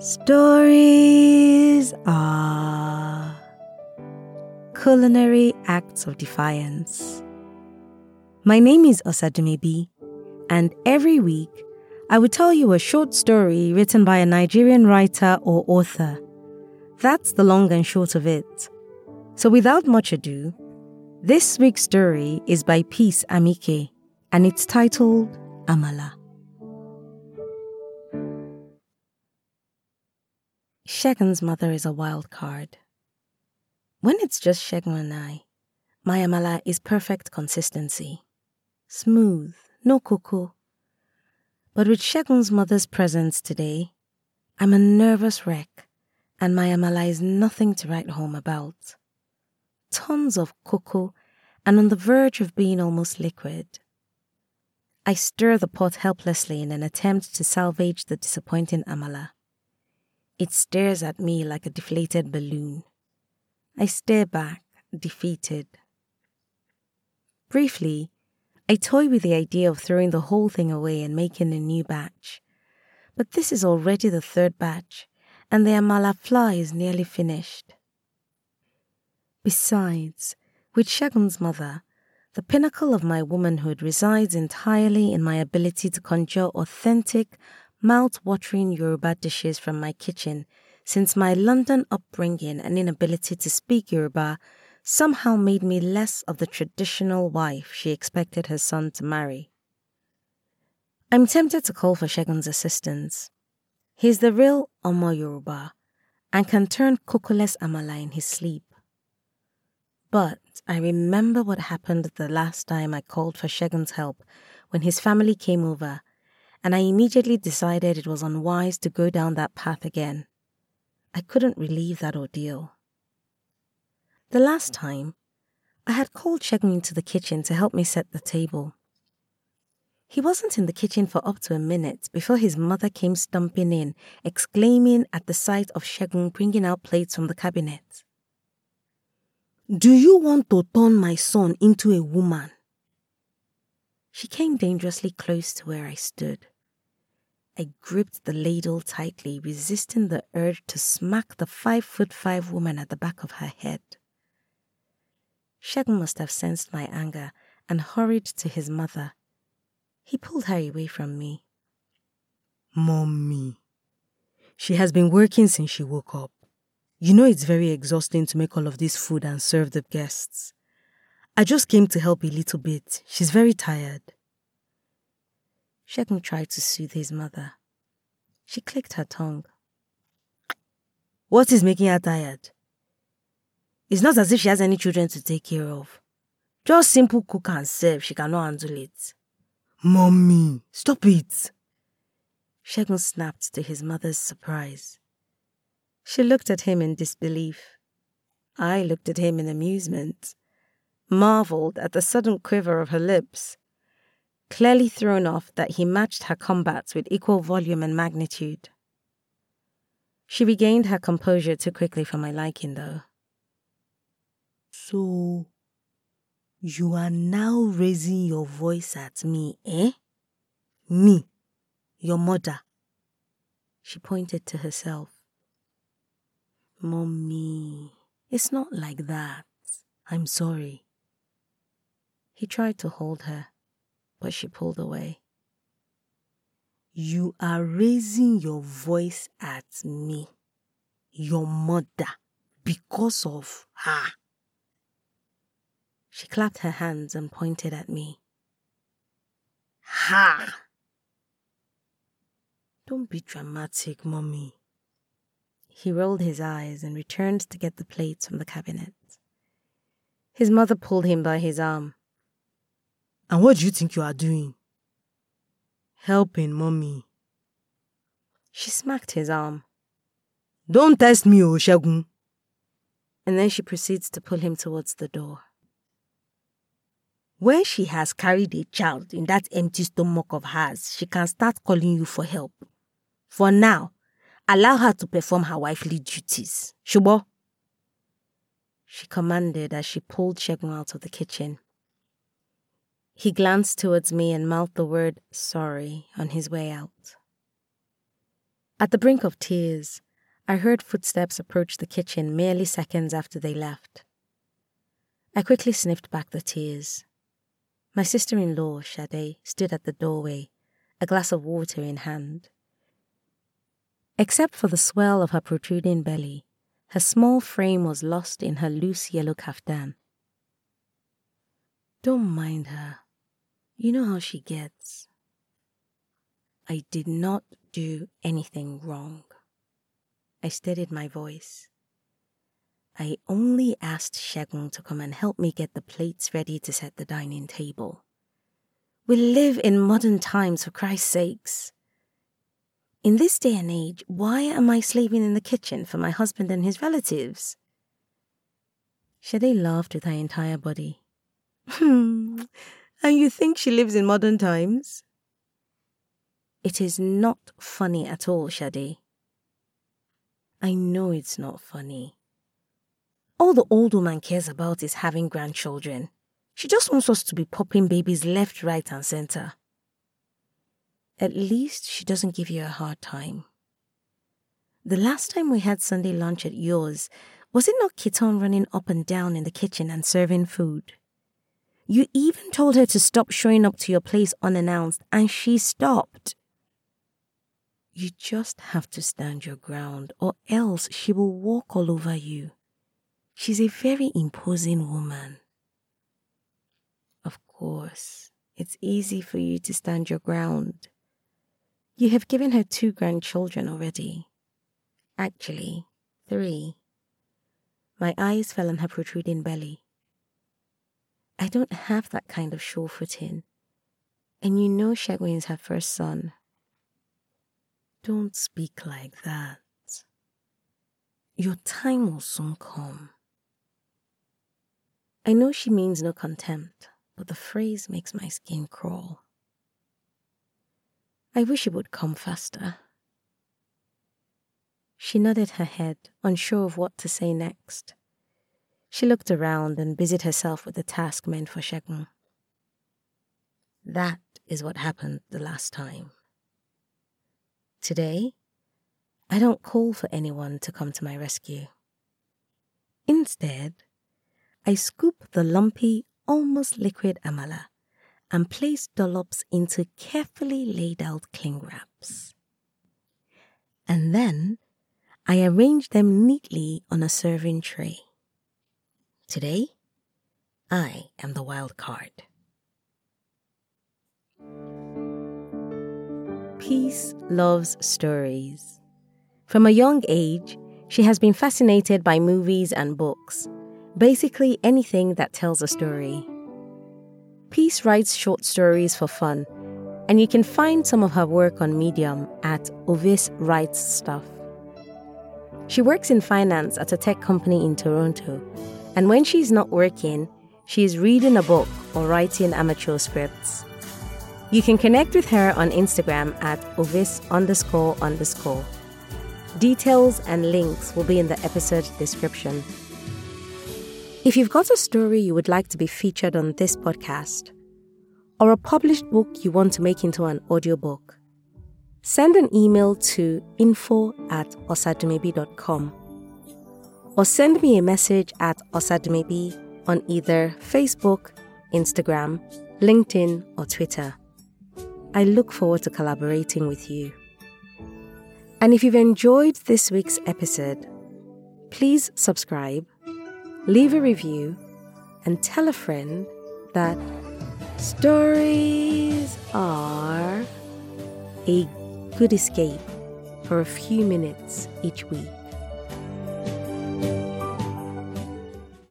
Stories are culinary acts of defiance. My name is Osadumebi, and every week I will tell you a short story written by a Nigerian writer or author. That's the long and short of it. So, without much ado, this week's story is by Peace Amike, and it's titled Amala. Shegun's mother is a wild card. When it's just Shegun and I, my amala is perfect consistency. Smooth, no cocoa. But with Shegun's mother's presence today, I'm a nervous wreck, and my amala is nothing to write home about. Tons of cocoa, and on the verge of being almost liquid. I stir the pot helplessly in an attempt to salvage the disappointing amala. It stares at me like a deflated balloon. I stare back, defeated. Briefly, I toy with the idea of throwing the whole thing away and making a new batch. But this is already the third batch, and the amala fly is nearly finished. Besides, with Shegun's mother, the pinnacle of my womanhood resides entirely in my ability to conjure authentic, mouth-watering Yoruba dishes from my kitchen since my London upbringing and inability to speak Yoruba somehow made me less of the traditional wife she expected her son to marry. I'm tempted to call for Shegun's assistance. He's the real Omo Yoruba and can turn cocoless amala in his sleep. But I remember what happened the last time I called for Shegun's help when his family came over and I immediately decided it was unwise to go down that path again. I couldn't relieve that ordeal. The last time, I had called Shegun into the kitchen to help me set the table. He wasn't in the kitchen for up to a minute before his mother came stumping in, exclaiming at the sight of Shegun bringing out plates from the cabinet. Do you want to turn my son into a woman? She came dangerously close to where I stood. I gripped the ladle tightly, resisting the urge to smack the five foot five woman at the back of her head. Shegun must have sensed my anger and hurried to his mother. He pulled her away from me. Mommy, she has been working since she woke up. You know it's very exhausting to make all of this food and serve the guests. I just came to help a little bit. She's very tired. Shegun tried to soothe his mother. She clicked her tongue. What is making her tired? It's not as if she has any children to take care of. Just simple cook and serve, she cannot handle it. Mommy, stop it. Shegun snapped to his mother's surprise. She looked at him in disbelief. I looked at him in amusement marveled at the sudden quiver of her lips, clearly thrown off that he matched her combats with equal volume and magnitude. She regained her composure too quickly for my liking, though. So, you are now raising your voice at me, eh? Me, your mother. She pointed to herself. Mommy, it's not like that. I'm sorry. He tried to hold her, but she pulled away. You are raising your voice at me, your mother, because of her. She clapped her hands and pointed at me. Ha! Don't be dramatic, mommy. He rolled his eyes and returned to get the plates from the cabinet. His mother pulled him by his arm. And what do you think you are doing? Helping mommy. She smacked his arm. Don't test me, Oshagun. And then she proceeds to pull him towards the door. When she has carried a child in that empty stomach of hers, she can start calling you for help. For now, allow her to perform her wifely duties. Shubo? She commanded as she pulled Shegun out of the kitchen. He glanced towards me and mouthed the word sorry on his way out. At the brink of tears, I heard footsteps approach the kitchen merely seconds after they left. I quickly sniffed back the tears. My sister in law, Sade, stood at the doorway, a glass of water in hand. Except for the swell of her protruding belly, her small frame was lost in her loose yellow kaftan. Don't mind her. You know how she gets. I did not do anything wrong. I steadied my voice. I only asked Shegun to come and help me get the plates ready to set the dining table. We live in modern times, for Christ's sakes. In this day and age, why am I slaving in the kitchen for my husband and his relatives? Sade laughed with her entire body. Hmm. And you think she lives in modern times? It is not funny at all, Sade. I know it's not funny. All the old woman cares about is having grandchildren. She just wants us to be popping babies left, right, and center. At least she doesn't give you a hard time. The last time we had Sunday lunch at yours, was it not Kiton running up and down in the kitchen and serving food? You even told her to stop showing up to your place unannounced, and she stopped. You just have to stand your ground, or else she will walk all over you. She's a very imposing woman. Of course, it's easy for you to stand your ground. You have given her two grandchildren already. Actually, three. My eyes fell on her protruding belly. I don't have that kind of sure footing. And you know Shegun's her first son. Don't speak like that. Your time will soon come. I know she means no contempt, but the phrase makes my skin crawl. I wish it would come faster. She nodded her head, unsure of what to say next. She looked around and busied herself with the task meant for Shegun. That is what happened the last time. Today, I don't call for anyone to come to my rescue. Instead, I scoop the lumpy, almost liquid amala and place dollops into carefully laid out cling wraps. And then I arrange them neatly on a serving tray. Today, I am the wild card. Peace loves stories. From a young age, she has been fascinated by movies and books Basically, anything that tells a story. Peace writes short stories for fun, and you can find some of her work on Medium at Ovis Writes Stuff. She works in finance at a tech company in Toronto, and when she's not working, she is reading a book or writing amateur scripts. You can connect with her on Instagram at ovis underscore underscore. Details and links will be in the episode description. If you've got a story you would like to be featured on this podcast, or a published book you want to make into an audiobook, send an email to info at osadumebi.com or send me a message at osadumebi on either Facebook, Instagram, LinkedIn, or Twitter. I look forward to collaborating with you. And if you've enjoyed this week's episode, please subscribe leave a review, and tell a friend that stories are a good escape for a few minutes each week.